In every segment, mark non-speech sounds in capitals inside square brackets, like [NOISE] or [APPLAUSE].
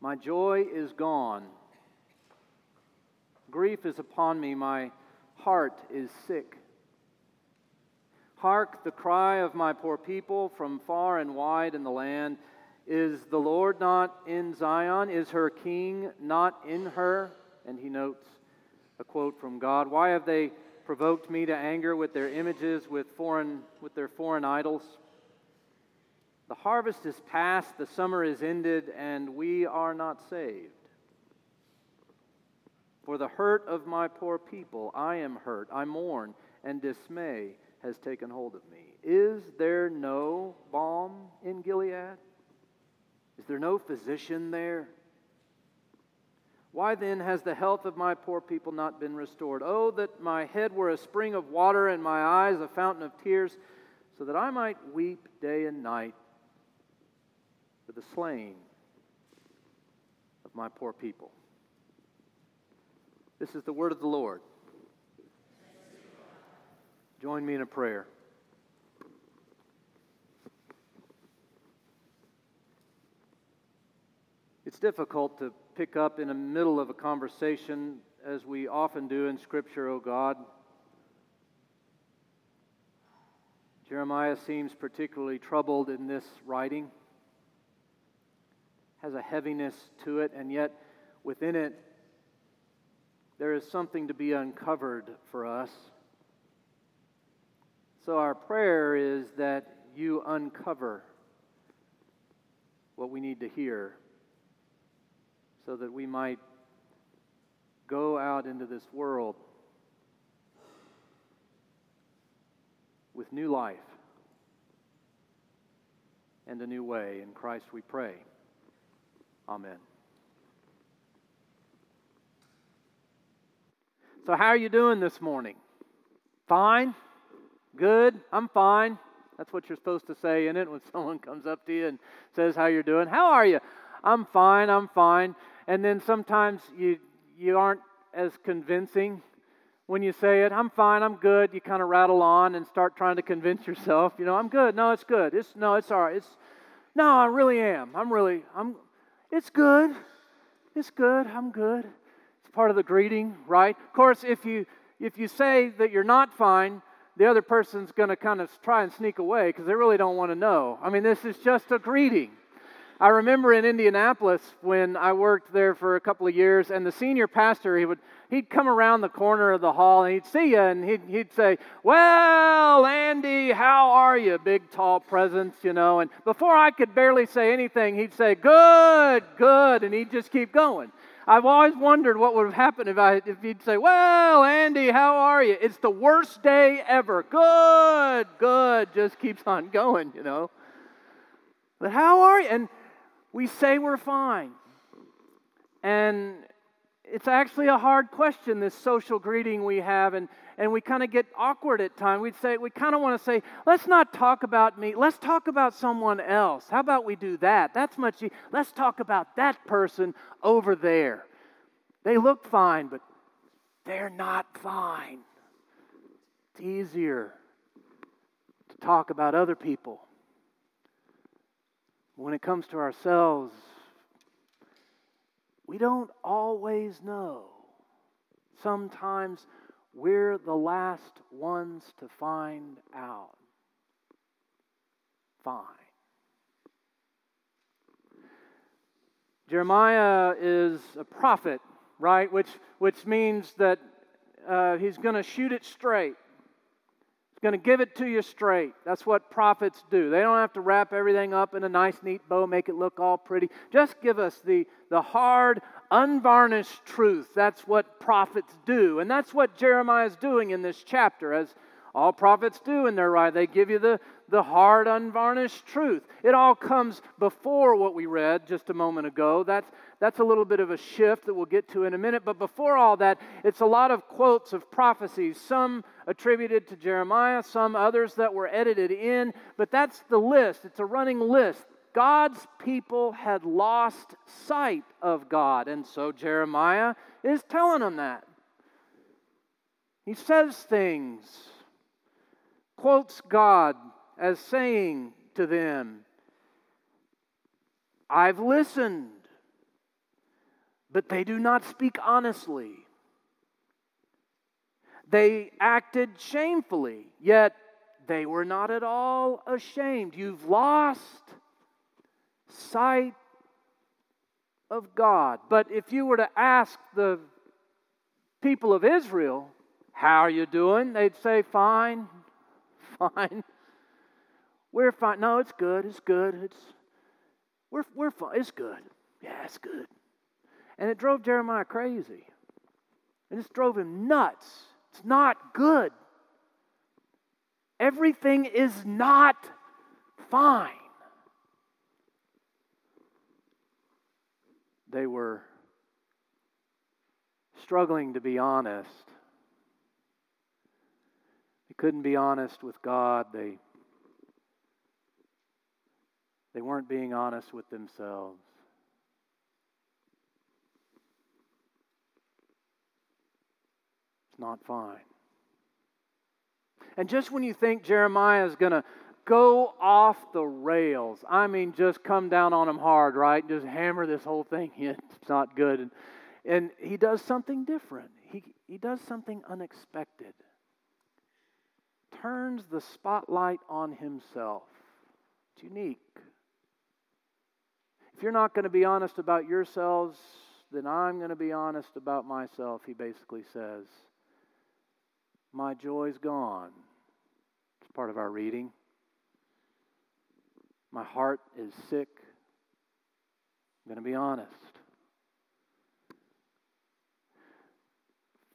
My joy is gone. Grief is upon me. My heart is sick. Hark the cry of my poor people from far and wide in the land. Is the Lord not in Zion? Is her king not in her? And he notes a quote from God Why have they provoked me to anger with their images, with, foreign, with their foreign idols? The harvest is past, the summer is ended, and we are not saved. For the hurt of my poor people, I am hurt, I mourn, and dismay has taken hold of me. Is there no balm in Gilead? Is there no physician there? Why then has the health of my poor people not been restored? Oh, that my head were a spring of water and my eyes a fountain of tears, so that I might weep day and night for the slain of my poor people. This is the word of the Lord. Join me in a prayer. It's difficult to pick up in the middle of a conversation, as we often do in Scripture, O oh God. Jeremiah seems particularly troubled in this writing has a heaviness to it, and yet within it, there is something to be uncovered for us. So, our prayer is that you uncover what we need to hear so that we might go out into this world with new life and a new way. In Christ we pray. Amen. So, how are you doing this morning? Fine? Good? I'm fine. That's what you're supposed to say in it when [LAUGHS] someone comes up to you and says how you're doing. How are you? I'm fine. I'm fine. And then sometimes you you aren't as convincing when you say it. I'm fine. I'm good. You kind of rattle on and start trying to convince yourself. You know, I'm good. No, it's good. It's no, it's all right. It's no, I really am. I'm really I'm it's good. It's good. I'm good. It's part of the greeting, right? Of course, if you if you say that you're not fine, the other person's going to kind of try and sneak away because they really don't want to know. I mean, this is just a greeting. I remember in Indianapolis when I worked there for a couple of years, and the senior pastor he would he'd come around the corner of the hall and he'd see you and he'd he'd say, "Well, Andy, how are you?" Big tall presence, you know. And before I could barely say anything, he'd say, "Good, good," and he'd just keep going. I've always wondered what would have happened if I if he'd say, "Well, Andy, how are you?" It's the worst day ever. Good, good, just keeps on going, you know. But how are you? And we say we're fine. And it's actually a hard question, this social greeting we have, and, and we kind of get awkward at times. We'd say, we kind of want to say, let's not talk about me, let's talk about someone else. How about we do that? That's much, easier. let's talk about that person over there. They look fine, but they're not fine. It's easier to talk about other people when it comes to ourselves, we don't always know. Sometimes we're the last ones to find out. Fine. Jeremiah is a prophet, right? Which, which means that uh, he's going to shoot it straight going to give it to you straight. That's what prophets do. They don't have to wrap everything up in a nice, neat bow, make it look all pretty. Just give us the, the hard, unvarnished truth. That's what prophets do. And that's what Jeremiah is doing in this chapter, as all prophets do in their right. They give you the, the hard, unvarnished truth. It all comes before what we read just a moment ago. That's, that's a little bit of a shift that we'll get to in a minute. But before all that, it's a lot of quotes of prophecies, some attributed to Jeremiah, some others that were edited in. But that's the list, it's a running list. God's people had lost sight of God. And so Jeremiah is telling them that. He says things, quotes God as saying to them, I've listened. but they do not speak honestly. They acted shamefully, yet they were not at all ashamed. You've lost sight of God. But if you were to ask the people of Israel, How are you doing? They'd say, Fine, fine. We're fine. No, it's good. It's good. It's we're we're fine. It's good. Yeah, it's good. And it drove Jeremiah crazy. It just drove him nuts. It's not good. Everything is not fine. They were struggling to be honest. Couldn't be honest with God. They, they weren't being honest with themselves. It's not fine. And just when you think Jeremiah is going to go off the rails, I mean, just come down on him hard, right? Just hammer this whole thing in. [LAUGHS] It's not good. And, and he does something different, he, he does something unexpected. Turns the spotlight on himself. It's unique. If you're not going to be honest about yourselves, then I'm going to be honest about myself, he basically says. My joy's gone. It's part of our reading. My heart is sick. I'm going to be honest.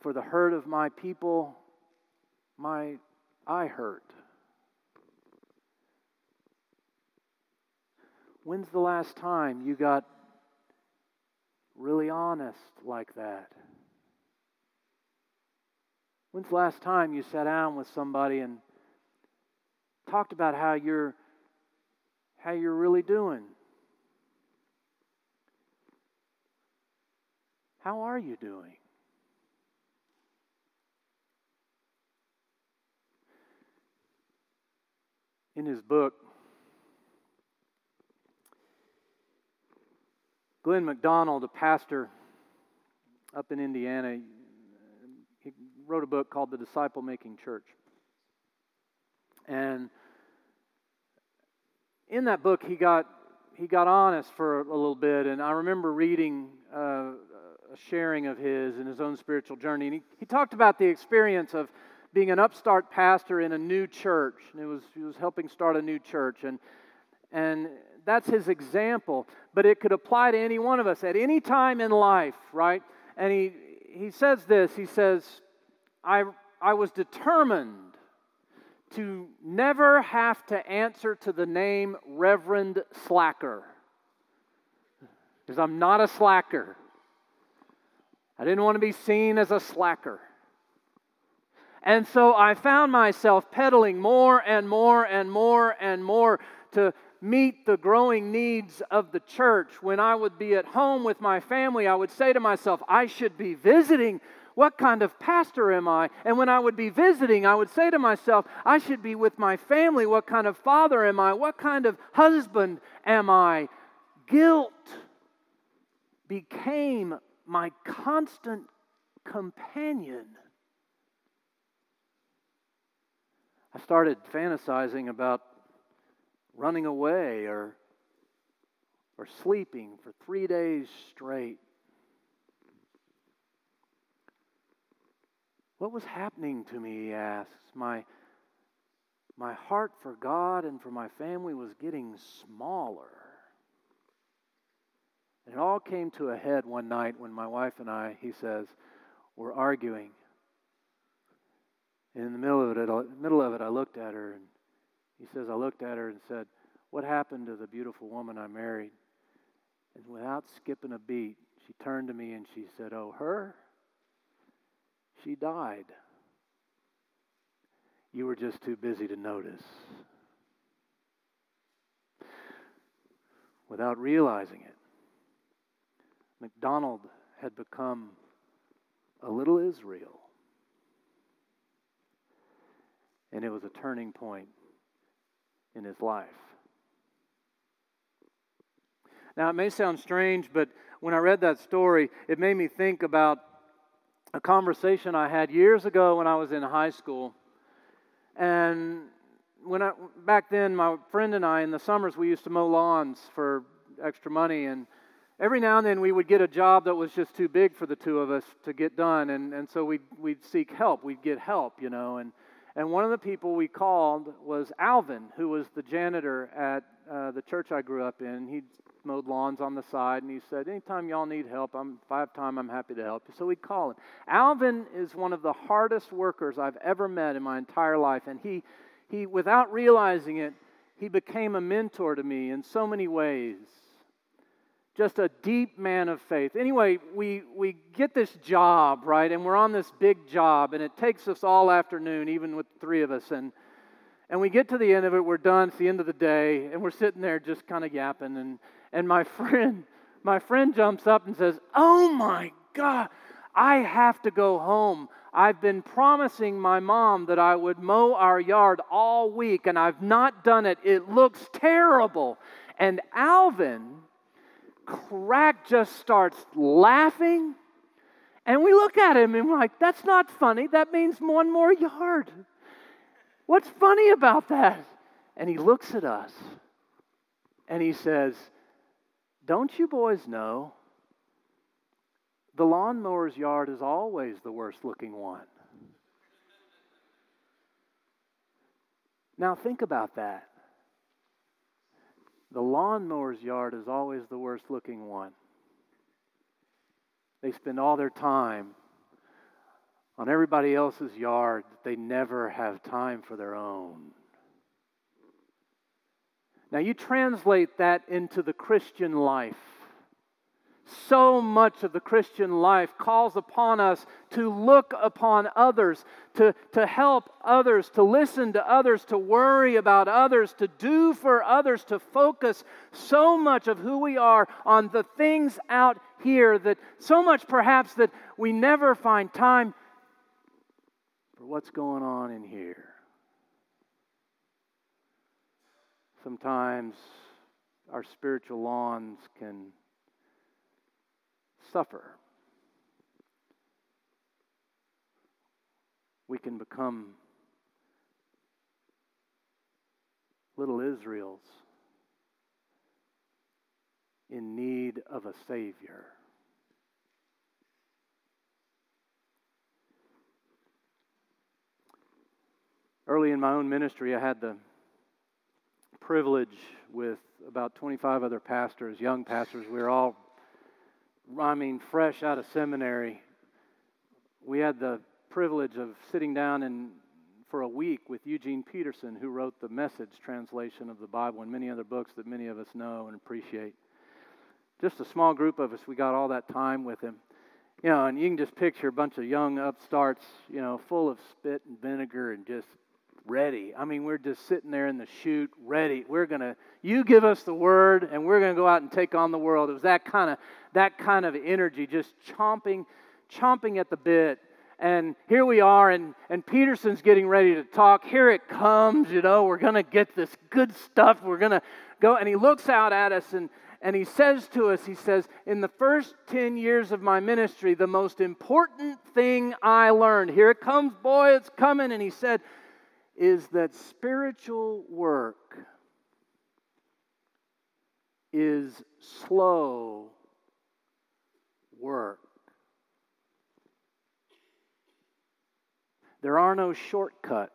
For the hurt of my people, my I hurt. When's the last time you got really honest like that? When's the last time you sat down with somebody and talked about how you're how you're really doing? How are you doing? In his book, Glenn McDonald, a pastor up in Indiana, he wrote a book called The Disciple Making Church. And in that book, he got he got honest for a little bit, and I remember reading uh, a sharing of his in his own spiritual journey, and he, he talked about the experience of being an upstart pastor in a new church, and it was he was helping start a new church, and and that's his example, but it could apply to any one of us at any time in life, right? And he he says this. He says, I, I was determined to never have to answer to the name Reverend Slacker. Because I'm not a slacker. I didn't want to be seen as a slacker. And so I found myself pedaling more and more and more and more to meet the growing needs of the church. When I would be at home with my family, I would say to myself, I should be visiting what kind of pastor am I? And when I would be visiting, I would say to myself, I should be with my family. What kind of father am I? What kind of husband am I? Guilt became my constant companion. I started fantasizing about running away or, or sleeping for three days straight What was happening to me, he asks. My, my heart for God and for my family was getting smaller. And it all came to a head one night when my wife and I, he says, were arguing. And in the middle of it, middle of it, I looked at her, and he says, I looked at her and said, What happened to the beautiful woman I married? And without skipping a beat, she turned to me and she said, Oh, her? She died. You were just too busy to notice. Without realizing it, McDonald had become a little Israel. And it was a turning point in his life. Now, it may sound strange, but when I read that story, it made me think about a conversation I had years ago when I was in high school. And when I, back then, my friend and I, in the summers, we used to mow lawns for extra money. And every now and then we would get a job that was just too big for the two of us to get done. And, and so we'd, we'd seek help. We'd get help, you know. And, and one of the people we called was Alvin, who was the janitor at uh, the church I grew up in. He mowed lawns on the side, and he said, "Anytime y'all need help, I'm have time, I'm happy to help you." So we'd call him. Alvin is one of the hardest workers I've ever met in my entire life, and he, he, without realizing it, he became a mentor to me in so many ways just a deep man of faith. Anyway, we, we get this job, right? And we're on this big job, and it takes us all afternoon, even with three of us. And, and we get to the end of it, we're done, it's the end of the day, and we're sitting there just kind of yapping. And, and my [LAUGHS] friend, my friend jumps up and says, Oh my God, I have to go home. I've been promising my mom that I would mow our yard all week, and I've not done it. It looks terrible. And Alvin, Crack just starts laughing. And we look at him and we're like, that's not funny. That means one more yard. What's funny about that? And he looks at us and he says, Don't you boys know the lawnmower's yard is always the worst looking one? Now think about that. The lawnmower's yard is always the worst looking one. They spend all their time on everybody else's yard. They never have time for their own. Now, you translate that into the Christian life so much of the Christian life calls upon us to look upon others, to, to help others, to listen to others, to worry about others, to do for others, to focus so much of who we are on the things out here that so much perhaps that we never find time for what's going on in here. Sometimes our spiritual lawns can suffer. We can become little Israels in need of a Savior. Early in my own ministry, I had the privilege with about 25 other pastors, young pastors. We were all I mean, fresh out of seminary, we had the privilege of sitting down and for a week with Eugene Peterson, who wrote the message translation of the Bible and many other books that many of us know and appreciate. Just a small group of us, we got all that time with him. You know, and you can just picture a bunch of young upstarts, you know, full of spit and vinegar and just ready. I mean, we're just sitting there in the chute, ready. We're gonna, you give us the word, and we're gonna go out and take on the world. It was that kind of that kind of energy, just chomping, chomping at the bit. And here we are, and, and Peterson's getting ready to talk. Here it comes, you know, we're gonna get this good stuff. We're gonna go. And he looks out at us and and he says to us, he says, in the first 10 years of my ministry, the most important thing I learned, here it comes, boy, it's coming. And he said, is that spiritual work is slow work. There are no shortcuts,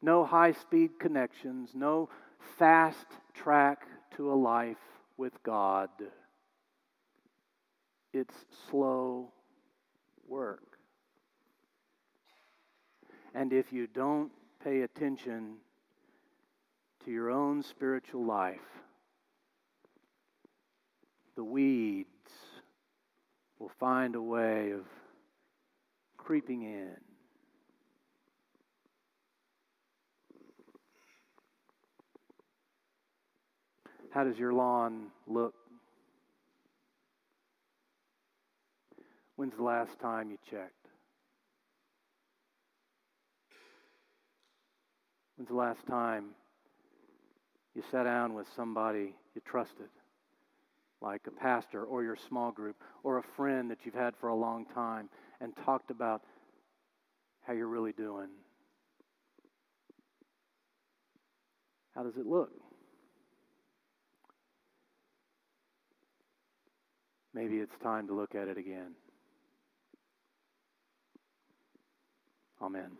no high speed connections, no fast track to a life with God. It's slow work. And if you don't pay attention to your own spiritual life, the weeds will find a way of creeping in. How does your lawn look? When's the last time you checked? When's the last time you sat down with somebody you trusted, like a pastor or your small group or a friend that you've had for a long time, and talked about how you're really doing. How does it look? Maybe it's time to look at it again. Amen.